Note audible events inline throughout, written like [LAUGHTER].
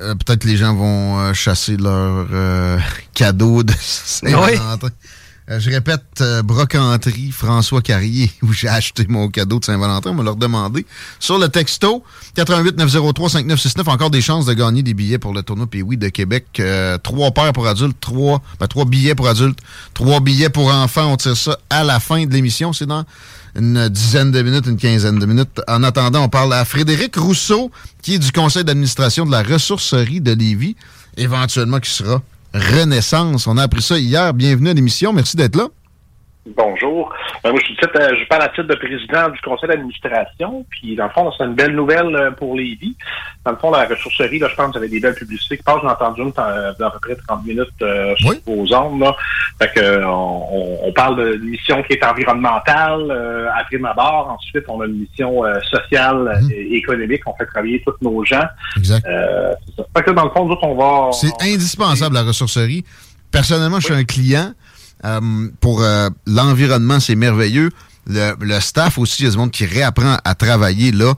Euh, Peut-être que les gens vont euh, chasser leur euh, [LAUGHS] cadeau de Saint-Valentin. Euh, je répète, brocanterie François Carrier, [LAUGHS] où j'ai acheté mon cadeau de Saint-Valentin. On m'a leur demandé. Sur le texto, 88 903 5969, encore des chances de gagner des billets pour le tournoi Pee-Wee de Québec. Trois paires pour adultes, trois, ben, trois billets pour adultes, trois billets pour enfants. On tire ça à la fin de l'émission. C'est dans une dizaine de minutes, une quinzaine de minutes. En attendant, on parle à Frédéric Rousseau, qui est du conseil d'administration de la ressourcerie de Lévis, éventuellement qui sera Renaissance. On a appris ça hier. Bienvenue à l'émission. Merci d'être là. Bonjour. Euh, moi, je, suis titre, euh, je parle à titre de président du conseil d'administration. Puis, dans le fond, c'est une belle nouvelle euh, pour Lévis. Dans le fond, la ressourcerie, là, je pense, avait des belles publicités qui passent. J'ai entendu une euh, d'à peu près 30 minutes euh, sur vos ondes. Là. Fait que, on, on parle d'une mission qui est environnementale euh, à prime abord. Ensuite, on a une mission euh, sociale et économique. On fait travailler tous nos gens. Exact. Euh. Fait que, dans le fond, nous autres, on va... C'est indispensable, la ressourcerie. Personnellement, je suis un client. Euh, pour euh, l'environnement, c'est merveilleux. Le, le staff aussi, il y a du monde qui réapprend à travailler là.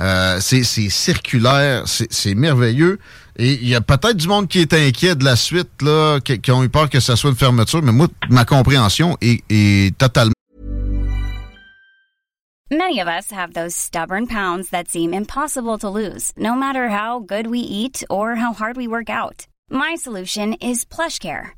Euh, c'est c'est circulaire, c'est c'est merveilleux. Et il y a peut-être du monde qui est inquiet de la suite, là, qui, qui ont eu peur que ça soit une fermeture, mais moi, ma compréhension est, est totalement Many of us have those stubborn pounds that seem impossible to lose, no matter how good we eat or how hard we work out. My solution is PlushCare.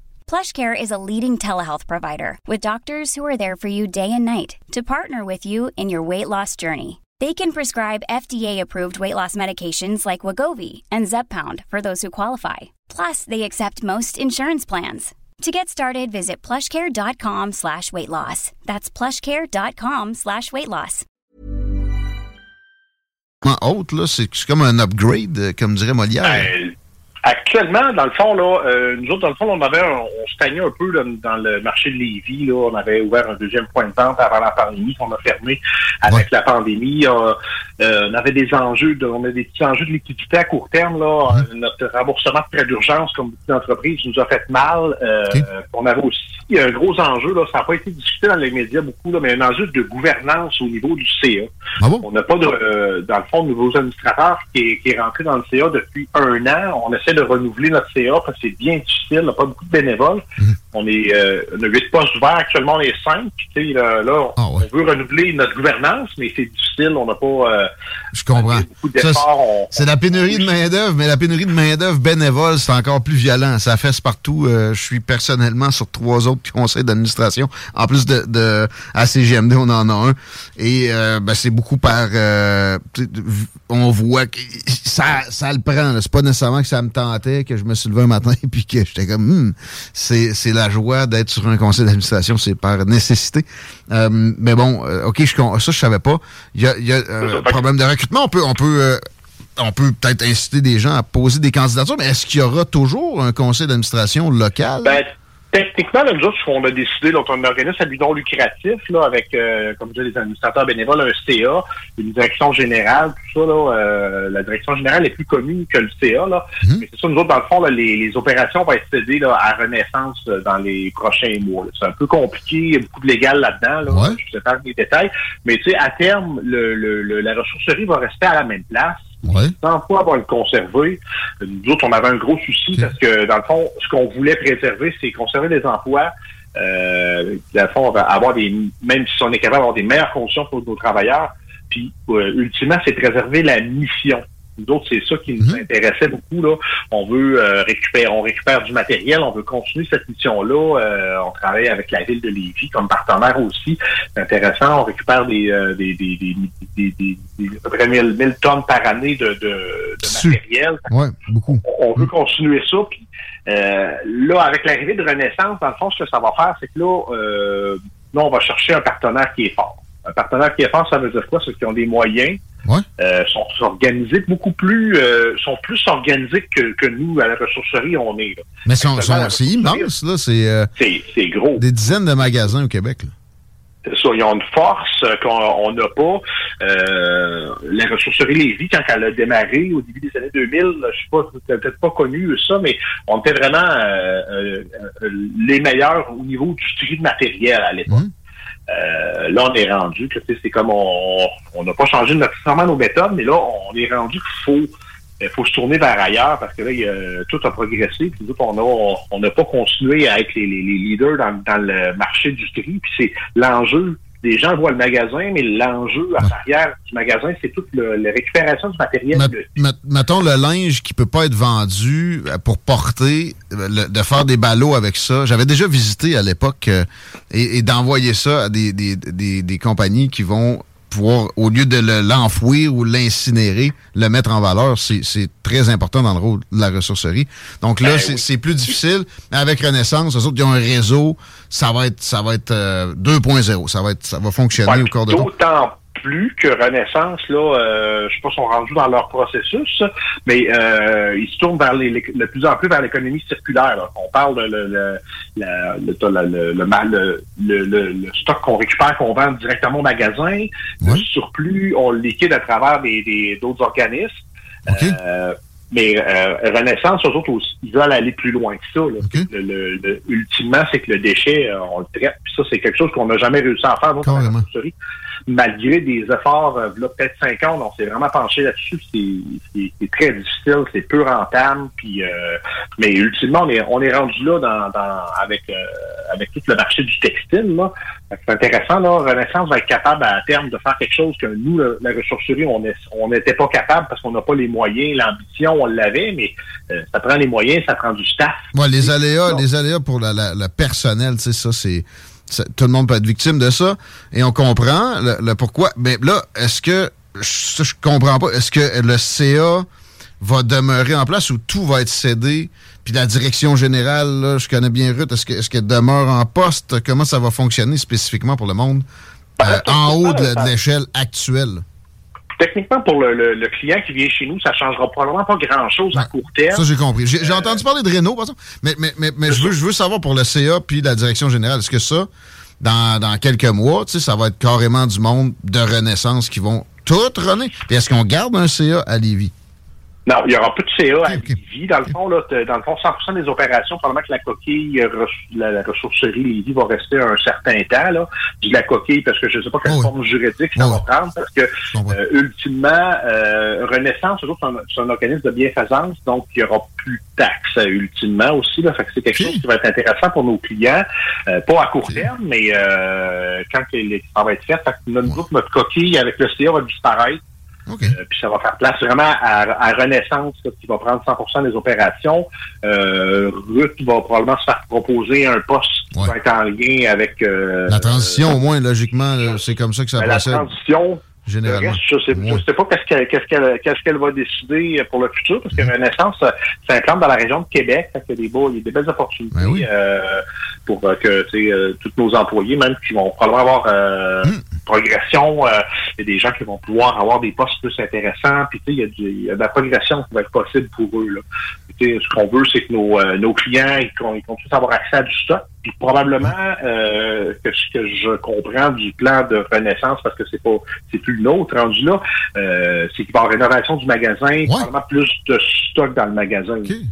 PlushCare is a leading telehealth provider with doctors who are there for you day and night to partner with you in your weight loss journey. They can prescribe FDA-approved weight loss medications like Wagovi and Zepbound for those who qualify. Plus, they accept most insurance plans. To get started, visit plushcare.com slash weight loss. That's plushcare.com slash weight loss. haute, là. C'est c'est comme un upgrade, euh, comme dirait Molière. Ben, Actuellement, dans le fond, là, euh, nous autres, dans le fond, on avait un- on stagnait un peu là, dans le marché de Lévis. Là, on avait ouvert un deuxième point de vente avant la pandémie qu'on a fermé avec la pandémie. Euh, euh, on avait des enjeux, de, on a des petits enjeux de liquidité à court terme. Là, Euh, Notre remboursement de prêts d'urgence, comme beaucoup d'entreprises, nous a fait mal. Euh, On avait aussi un gros enjeu, là, ça n'a pas été discuté dans les médias beaucoup, là, mais un enjeu de gouvernance au niveau du CA. On n'a pas de, euh, dans le fond, de nouveaux administrateurs qui est, qui est rentré dans le CA depuis un an. On essaie de renouveler notre CA parce que c'est bien difficile. On n'a pas beaucoup de bénévoles. On est euh, on a huit postes ouverts. Actuellement, on est cinq. Puis, tu sais, là, là, on, on veut renouveler notre gouvernance, mais c'est difficile. On n'a pas euh, Je comprends. C'est la pénurie de main-d'œuvre, mais la pénurie de main-d'œuvre bénévole, c'est encore plus violent. Ça fesse partout. Euh, je suis personnellement sur trois autres conseils d'administration. En plus de, de à CGMD, on en a un. Et euh, ben, c'est beaucoup par euh, on voit que ça, ça le prend. C'est pas nécessairement que ça me tentait, que je me suis levé un matin et [LAUGHS] puis que j'étais comme Hmm, c'est, c'est la joie d'être sur un conseil d'administration, c'est par nécessité. Euh, mais bon, euh, ok, je, con- ça je savais pas. Il y a, y a euh, un problème de recrutement. On peut, on peut, euh, on peut peut-être inciter des gens à poser des candidatures, mais est-ce qu'il y aura toujours un conseil d'administration local? Ben, techniquement, là, nous autres, on a décidé, donc, on organisme à but non lucratif, là, avec, euh, comme je disais, les administrateurs bénévoles, un CA, une direction générale, tout ça, là, euh, la direction générale est plus connue que le CA, là. Mhm. Mais c'est ça, nous autres, dans le fond, là, les, les, opérations vont être cédées là, à Renaissance euh, dans les prochains mois. C'est un peu compliqué, il y a beaucoup de légal là-dedans, là. Je Je sais pas les détails. Mais tu sais, à terme, le, le, la ressourcerie va rester à la même place. Ouais. Sans fois avoir le conserver. Nous autres, on avait un gros souci parce que, dans le fond, ce qu'on voulait préserver, c'est conserver des emplois. Euh, dans le fond, avoir des, même si on est capable d'avoir des meilleures conditions pour nos travailleurs. Puis, euh, ultimement, c'est préserver la mission D'autres, c'est ça qui nous mhm. intéressait beaucoup. Là. On veut euh, récupérer, on récupère du matériel, on veut continuer cette mission-là. Euh, on travaille avec la ville de Lévis comme partenaire aussi. C'est intéressant. On récupère des, euh, des, des, des, des, à peu près 1000, tonnes par année de, de, matériel. Ouais, beaucoup. On, veut mhm. continuer ça. Puis, là, avec l'arrivée de Renaissance, dans le fond, ce que ça va faire, c'est que là, là, on va chercher un partenaire qui est fort. Un partenaire qui est fort, ça veut dire quoi? C'est qu'ils ont des moyens, euh, sont organisés beaucoup plus, euh, sont plus organisés que, que, nous à la ressourcerie on est. Là. Mais c'est immense là, c'est c'est gros. Des dizaines de magasins au Québec. Là. Ça, ils ont une force qu'on n'a pas. Euh, la ressourcerie Lévis, quand elle a démarré au début des années 2000, je sais pas, peut-être pas connu ça, mais on était vraiment les meilleurs au niveau du tri de matériel à l'époque. Hum. Euh, là, on est rendu que c'est comme on n'a pas changé nécessairement nos méthodes, mais là, on est rendu qu'il faut il faut se tourner vers ailleurs parce que là, il, tout a progressé. Puis nous, on n'a pas continué à être les, leaders dans, dans, le marché du tri. Puis c'est l'enjeu les gens voient le magasin, mais l'enjeu à l'arrière du magasin, c'est toute la récupération du matériel. mettons le linge qui peut pas être vendu euh, pour porter, euh, de faire des ballots avec ça. J'avais déjà visité à l'époque euh, et, d'envoyer ça à des, des, des compagnies qui vont pouvoir, au lieu de l'enfouir ou l'incinérer, le mettre en valeur, c'est très important dans le rôle de la ressourcerie. Donc là, ben c'est plus difficile. Avec Renaissance, eux autres, ils ont un réseau, ça va être ça va être 2.0. Euh, ça va être ça va fonctionner au cours de D'autant plus que Renaissance, là, euh, je sais pas, sont rendus dans leur processus, mais euh, ils se tournent vers les, de plus en plus vers l'économie circulaire. On parle de le, le, le, le, le, stock qu'on récupère, qu'on vend directement au magasin. Le surplus, on le liquide à travers des d'autres organismes. Euh, mais euh, Renaissance, eux autres aussi, ils veulent aller plus loin que ça. Le, ultimement, c'est que le déchet, euh, on le traite. Puis ça, c'est quelque chose qu'on n'a jamais réussi à faire dans la malgré des efforts, euh, là, peut-être cinq ans, on s'est vraiment penché là-dessus. C'est très difficile, c'est peu rentable. Puis, euh, mais ultimement, on est, on est rendu là dans, dans avec, euh, avec tout le marché du textile. C'est intéressant. Là. Renaissance va être capable à terme de faire quelque chose que nous, la ressourcerie, on n'était pas capable parce qu'on n'a pas les moyens, l'ambition, on l'avait, mais ça prend les moyens, ça prend du staff. Ouais, les aléas, les aléas pour le la, personnel, tu sais, ça, tout le monde peut être victime de ça. Et on comprend le, pourquoi. Mais là, est-ce que, ça, je comprends pas, est-ce que le CA va demeurer en place ou tout va être cédé? Puis la direction générale, là, je connais bien Ruth, est-ce qu'elle est demeure en poste? Comment ça va fonctionner spécifiquement pour le monde euh, en haut de l'échelle actuelle? Techniquement, pour le, client qui vient chez nous, ça ne changera probablement pas grand-chose à court terme. Ça, j'ai compris. J'ai entendu parler de Renault, par exemple, mais, mais, mais, mais je, veux, je veux savoir pour le CA puis la direction générale, est-ce que ça, dans, dans quelques mois, ça va être carrément du monde de renaissance qui vont tout renaître? est-ce qu'on garde un CA à Lévis? Non, il n'y aura plus de CA à Lévis. Dans le fond, là, dans le fond, 100% des opérations, probablement que la coquille, euh, la, ressourcerie Lévis va rester un certain temps. Là. Je dis la coquille parce que je ne sais pas quelle oh forme juridique ça oh va prendre, parce que euh, ultimement, euh, Renaissance, c'est un, organisme de bienfaisance, donc il n'y aura plus de taxes ultimement aussi. Là. Fait que c'est quelque chose qui va être intéressant pour nos clients, pas à court terme, mais quand ça va être fait. fait que notre, notre coquille avec le CA va disparaître. Euh, puis ça va faire place vraiment à, Renaissance qui va prendre 100% des opérations. Euh, Ruth va probablement se faire proposer un poste qui va être en lien avec... Euh, la transition, au moins, logiquement, c'est comme ça que ça ben, La transition, généralement. je ne sais, pas qu'est-ce qu'elle va décider pour le futur, parce que mm-hmm. Renaissance s'implante dans la région de Québec. Il y a des, beaux, il y a des belles opportunités ben euh, pour euh, que euh, tous nos employés, même qui vont probablement avoir euh, mm. progression, il y a des gens qui vont pouvoir avoir des postes plus intéressants. Puis il y, y a de la progression qui va être possible pour eux. Là. ce qu'on veut, c'est que nos, nos clients ils, ils, tous avoir accès à du stock puis probablement euh, que ce que je comprends du plan de renaissance, parce que c'est pas c'est plus le nôtre rendu là, euh, c'est qu'il va y avoir rénovation du magasin, probablement plus de stock dans le magasin aussi,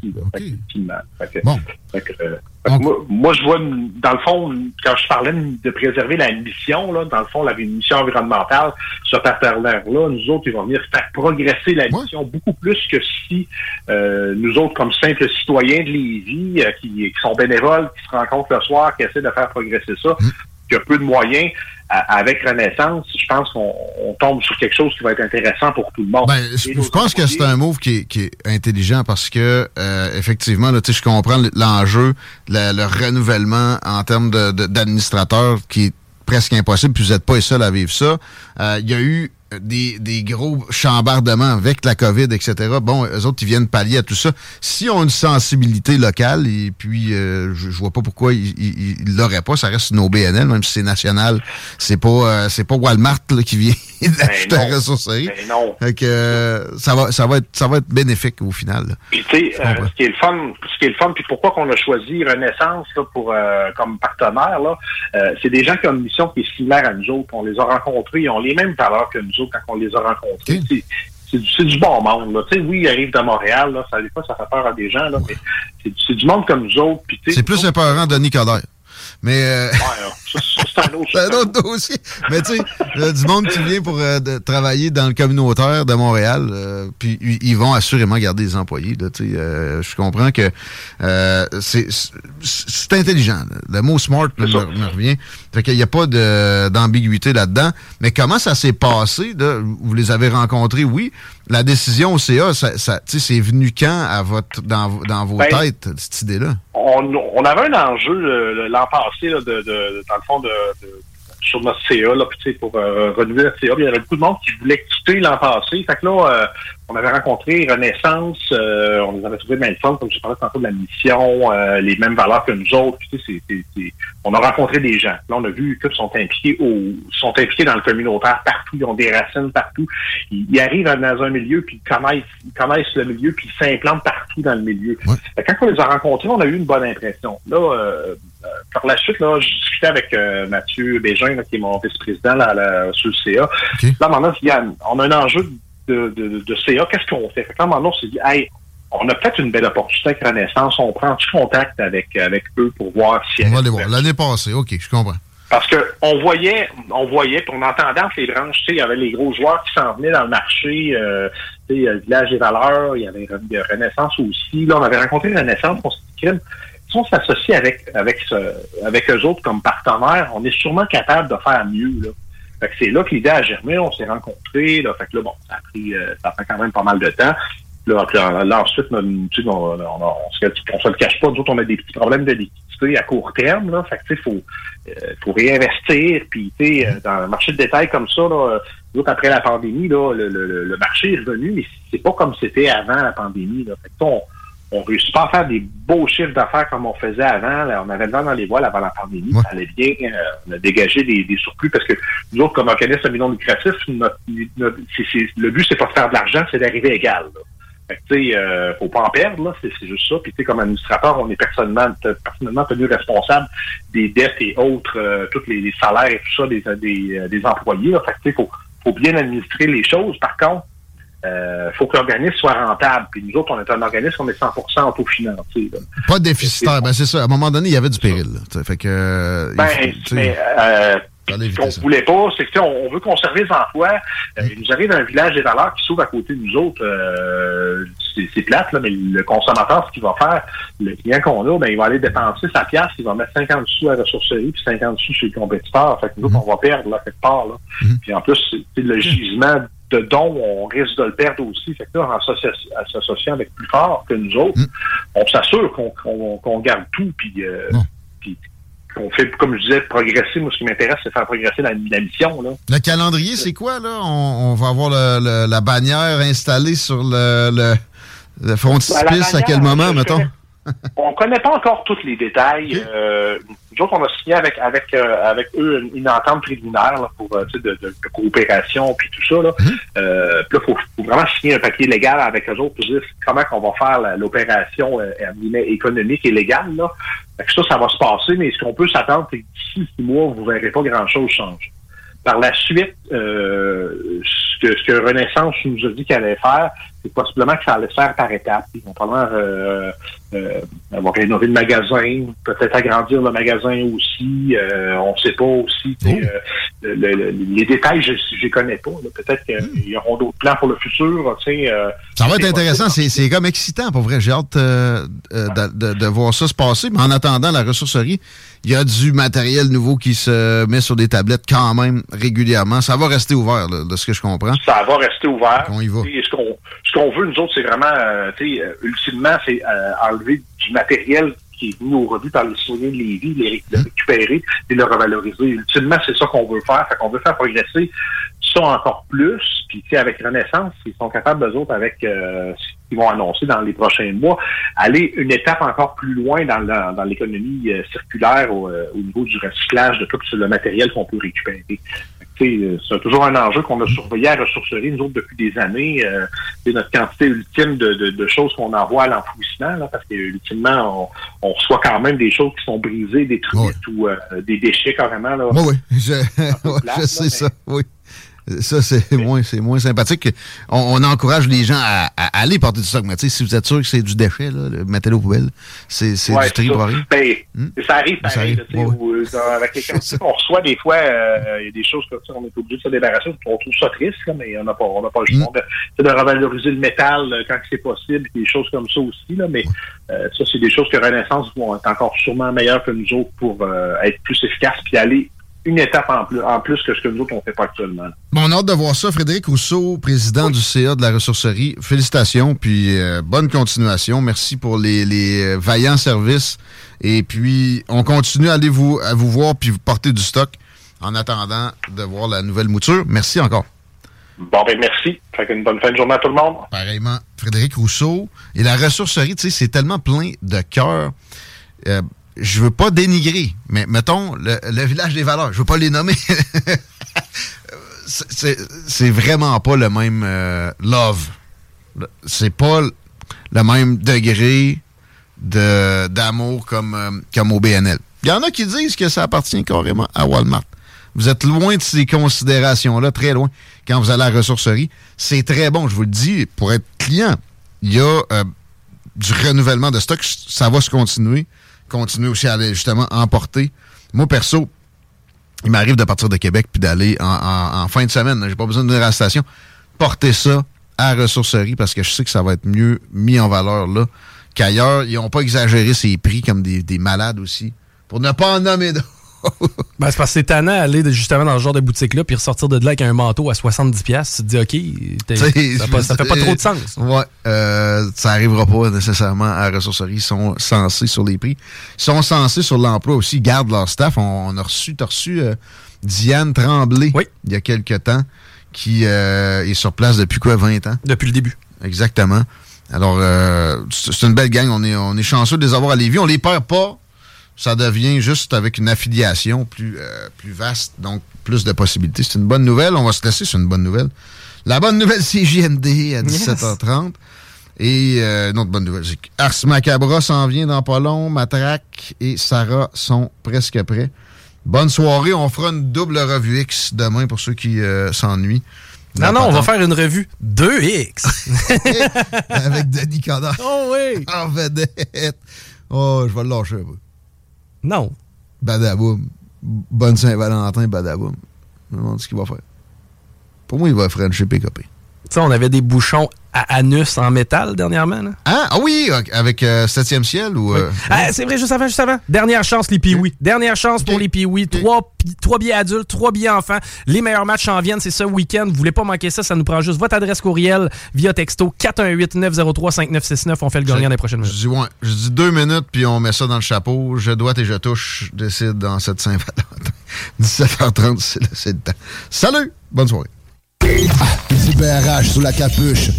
moi, je vois, dans le fond, quand je parlais de préserver la mission, là, dans le fond, la mission environnementale, ce partenaire-là, nous autres, ils vont venir faire progresser la mission beaucoup plus que si euh, nous autres, comme simples citoyens de Lévis, euh, qui, qui, sont bénévoles, qui se rencontrent le soir, qui essaient de faire progresser ça, mmh. qui a peu de moyens, avec Renaissance, je pense qu'on tombe sur quelque chose qui va être intéressant pour tout le monde. Ben, je pense que c'est un move qui est, intelligent parce que euh, effectivement, là, je comprends l'enjeu, le, renouvellement en termes d'administrateurs qui est presque impossible, puis vous n'êtes pas les seuls à vivre ça. Euh, il y a eu des, des, gros chambardements avec la COVID, etc. Bon, eux autres, ils viennent pallier à tout ça. Si on a une sensibilité locale, et puis euh, je, vois pas pourquoi ils l'auraient pas, ça reste une OBNL, même si c'est national. C'est pas euh, c'est pas Walmart qui vient [LAUGHS] d'acheter ben la ressourcerie. Ben non. que, euh, ça va ça va être ça va être bénéfique au final. Puis tu sais, ce qui est le fun, ce qui est le fun, puis pourquoi qu'on a choisi Renaissance là, pour comme partenaire là, c'est des gens qui ont une mission qui est similaire à nous autres. On les a rencontrés, ils ont les mêmes valeurs que nous quand on les a rencontrés. C'est du bon monde. Là. oui, ils arrivent de Montréal, là, ça, des fois, ça fait peur à des gens, là, mais c'est du monde comme nous autres. C'est plus épeurant de Nicodère. Mais. Euh... [LAUGHS] c'est un autre, un autre dossier. Mais tu sais, du monde qui vient pour euh, travailler dans le communautaire de Montréal, euh, puis ils vont assurément garder les employés. Là, euh, je comprends que c'est intelligent. Le mot smart me, me, revient. Fait qu'il n'y a pas d'ambiguïté là-dedans. Mais comment ça s'est passé? Là? Vous les avez rencontrés, oui. La décision au CA, ça, ça c'est venu quand à votre dans, dans vos ben, têtes, cette idée-là? On, on, avait un enjeu l'an passé là, de, de, dans le fond de, de sur notre CA, là, pour euh, renouveler notre CA. Il y avait beaucoup de monde qui voulait quitter l'an passé. Fait que là, euh, on avait rencontré Renaissance, euh, on les avait trouvé même forme, comme je parlais tantôt de la mission, les mêmes valeurs que nous autres. On a rencontré des gens. Là, on a vu qu'ils sont impliqués au, sont impliqués dans le communautaire partout, ils ont des racines partout. Ils, arrivent dans un milieu, puis ils connaissent, ils connaissent le milieu, puis ils s'implantent partout dans le milieu. Quand on les a rencontrés, on a eu une bonne impression. Là, euh, par la suite, là, je discutais avec Mathieu Bégin, qui est mon vice-président là, là, sur le CA. Là, maintenant, on a un enjeu de, de, de CA, qu'est-ce qu'on fait? Là, on s'est dit, hey, on a peut-être une belle opportunité avec Renaissance, on prend du contact avec, avec eux pour voir si... On va aller voir. L'année passée, OK, je comprends. Parce que on voyait, on voyait, puis on entendait entre les branches, tu sais, il y avait les gros joueurs qui s'en venaient dans le marché, euh, tu sais, Village des Valeurs, il y avait Renaissance aussi. Là, on avait rencontré Renaissance, on s'est dit, si on s'associe avec, avec, ce, avec eux autres comme partenaires, on est sûrement capable de faire mieux, là. Fait que c'est là que l'idée a germé, on s'est rencontrés, là, fait que là, bon, ça a pris, euh, ça quand même pas mal de temps. Là, là ensuite, on, on, on, se, le cache pas, nous on a des petits problèmes de liquidité à court terme, là, fait que, faut, euh, réinvestir, puis, tu sais, euh, dans le marché de détail comme ça, là, autres, après la pandémie, là, le, le, le marché est revenu, mais c'est pas comme c'était avant la pandémie, là. Fait que, on, on réussit pas à faire des beaux chiffres d'affaires comme on faisait avant. on avait le vent dans les voiles avant la pandémie. Ça allait bien. Euh, on a dégagé des, surplus parce que nous autres, comme organisme à million lucratif, notre, notre, le but, c'est pas de faire de l'argent, c'est d'arriver égal. Fait que, tu sais, euh, faut pas en perdre, là. C'est, juste ça. Puis, tu sais, comme administrateur, on est personnellement, personnellement tenu responsable des dettes et autres, euh, tous les, salaires et tout ça des, des, des employés. Fait que, tu sais, faut, faut bien administrer les choses. Par contre, euh, faut que l'organisme soit rentable. Puis nous autres, on est un organisme, on est 100% autofinancé. Pas déficitaire, ben c'est ça. À un moment donné, il y avait du péril. fait que, euh, ben, mais euh, ce qu'on voulait pas, c'est que on veut conserver les emplois. Euh, il nous arrive un village des valeurs qui s'ouvre à côté de nous autres. Euh, c'est plate, là, mais le consommateur, ce qu'il va faire, le client qu'on a, ben, il va aller dépenser sa pièce, il va mettre 50 sous à la ressourcerie, puis 50 sous chez le compétiteur. Fait que nous, mm-hmm. on va perdre là, quelque part. Là. Mm-hmm. Puis en plus, c'est le gisement de dons, on risque de le perdre aussi. Fait que là, en s'associant avec plus fort que nous autres, mm. on s'assure qu'on garde tout, puis, euh, qu'on fait, comme je disais, progresser. Moi, ce qui m'intéresse, c'est faire progresser la, mission. Là. Le calendrier, c'est quoi, là? On, va avoir la bannière installée sur le, le, le frontispice à quel moment, mettons? on connaît pas encore tous les détails. Euh, nous autres, on a signé avec avec euh, avec eux une, entente préliminaire pour euh, de, de, coopération puis tout ça. Là. Mhm. Euh, puis là, faut, faut, vraiment signer un papier légal avec eux autres pour dire comment qu'on va faire l'opération euh, économique et légale. Là. ça, ça va se passer, mais ce qu'on peut s'attendre, c'est que d'ici six mois, vous verrez pas grand-chose changer. Par la suite, euh, ce, que, ce que Renaissance nous a dit qu'elle allait faire, c'est possiblement que ça allait se faire par étapes. Ils vont probablement euh, euh, avoir rénové le magasin, peut-être agrandir le magasin aussi. Euh, on ne sait pas aussi. Oh. Euh, les détails, je ne connais pas. Peut-être qu'il y aura d'autres plans pour le futur. Euh, ça va être intéressant. C'est comme excitant, pour vrai. J'ai hâte de, de, voir ça se passer. Mais en attendant, la ressourcerie, il y a du matériel nouveau qui se met sur des tablettes quand même régulièrement. Ça va rester ouvert, de ce que je comprends. Ça va rester ouvert. On y va ce qu'on veut, nous autres, c'est vraiment, euh, euh, ultimement, c'est euh, enlever du matériel qui est venu au rebut par les citoyens de Lévis, les, le récupérer et le revaloriser. Ultimement, c'est ça qu'on veut faire. Fait qu'on veut faire progresser ça encore plus. Puis, tu sais, avec Renaissance, ils sont capables, eux autres, avec ce qu'ils vont annoncer dans les prochains mois, aller une étape encore plus loin dans, l'économie circulaire au, au, niveau du recyclage de tout le matériel qu'on peut récupérer. Euh, c'est toujours un enjeu qu'on a surveillé à la ressourcerie, nous autres, depuis des années. Euh, c'est notre quantité ultime de, choses qu'on envoie à l'enfouissement, parce que ultimement, on, reçoit quand même des choses qui sont brisées, détruites ou euh, des déchets carrément. Là, oui, [LAUGHS] oui, je, sais ça, oui. Ça, c'est moins, c'est moins sympathique. On, encourage les gens à, aller porter du stock. Mais si vous êtes sûr que c'est du déchet, mettez-le aux poubelles. C'est, c'est du tri pour rien. Ben, hmm? Ça arrive pareil. Ça arrive. Euh, avec les [LAUGHS] quantités qu'on reçoit, des fois, euh, il y a des choses comme ça, on est obligé de se débarrasser. On trouve ça triste, mais on n'a pas, on n'a pas le choix hmm. de, revaloriser le métal euh, quand c'est possible, des choses comme ça aussi. Là, mais ça, c'est des choses que Renaissance vont être encore sûrement meilleures que nous autres pour être plus efficaces puis aller une étape en plus, en plus que ce que nous autres, on fait pas actuellement. Bon, on a hâte de voir ça. Frédéric Rousseau, président du CA de la ressourcerie. Félicitations, puis euh, bonne continuation. Merci pour les, les, vaillants services. Et puis, on continue à aller vous, à vous voir puis vous porter du stock en attendant de voir la nouvelle mouture. Merci encore. Bon, ben merci. Fait une bonne fin de journée à tout le monde. Pareillement. Frédéric Rousseau. Et la ressourcerie, tu sais, c'est tellement plein de cœur. Euh, je veux pas dénigrer, mais mettons le, village des valeurs, je veux pas les nommer. [LAUGHS] c'est vraiment pas le même euh, love. C'est pas le même degré de d'amour comme, euh, comme au BNL. Il y en a qui disent que ça appartient carrément à Walmart. Vous êtes loin de ces considérations-là, très loin, quand vous allez à la ressourcerie. C'est très bon, je vous le dis, pour être client, il y a euh, du renouvellement de stock, ça va se continuer continuer aussi à aller justement emporter. Moi, perso, il m'arrive de partir de Québec puis d'aller en, fin de semaine. J'ai pas besoin à la station. Porter ça à ressourcerie parce que je sais que ça va être mieux mis en valeur là qu'ailleurs. Ils n'ont pas exagéré ces prix comme des, des malades aussi. Pour ne pas en nommer d'autres. Ben, c'est parce que c'est tannant d'aller justement dans ce genre de boutique-là puis ressortir de là avec un manteau à 70$. Tu te dis, OK, ça, ça, fait pas trop de sens. Ouais, euh, ça arrivera pas nécessairement à la ressourcerie. Ils sont censés sur les prix. Ils sont censés sur l'emploi aussi. Ils gardent leur staff. On, a reçu, as reçu euh, Diane Tremblay il y a quelques temps qui euh, est sur place depuis quoi, 20 ans? Depuis le début. Exactement. Alors, c'est une belle gang. On est, on est chanceux de les avoir à Lévis. On les perd pas ça devient juste avec une affiliation plus, euh, plus vaste, donc plus de possibilités. C'est une bonne nouvelle. On va se laisser sur une bonne nouvelle. La bonne nouvelle, c'est JMD à 17h30. Et euh, une autre bonne nouvelle, c'est Ars Macabra s'en vient dans pas long. Matraque et Sarah sont presque prêts. Bonne soirée. On fera une double revue X demain pour ceux qui euh, s'ennuient. Non, non, on va faire une revue 2X. [LAUGHS] Avec Denis Coderre. Oh oui! En vedette. Oh, je vais le lâcher un peu. Non. Badaboum. Bonne Saint-Valentin, badaboum. Je me demande ce qu'il va faire. Pour moi, il va frencher PKP. Sais, on avait des bouchons à anus en métal dernièrement. Là. Ah, ah oui, avec 7e ciel ou. Ah, c'est vrai, juste avant, juste avant. Dernière chance, les Pee-Wee. Dernière chance pour les Pee-Wee. Trois, trois billets adultes, trois billets enfants. Les meilleurs matchs en viennent, c'est ce week-end. Vous voulez pas manquer ça, ça nous prend juste votre adresse courriel via texto 418-903-5969. On fait le gagnant les prochaines minutes. Je dis, ouais, je dis deux minutes, puis on met ça dans le chapeau. Je dois et je touche. Je décide dans cette Saint-Valentin. [LAUGHS] 17h30, c'est le temps. Salut! Bonne soirée. Ah, sous la capuche.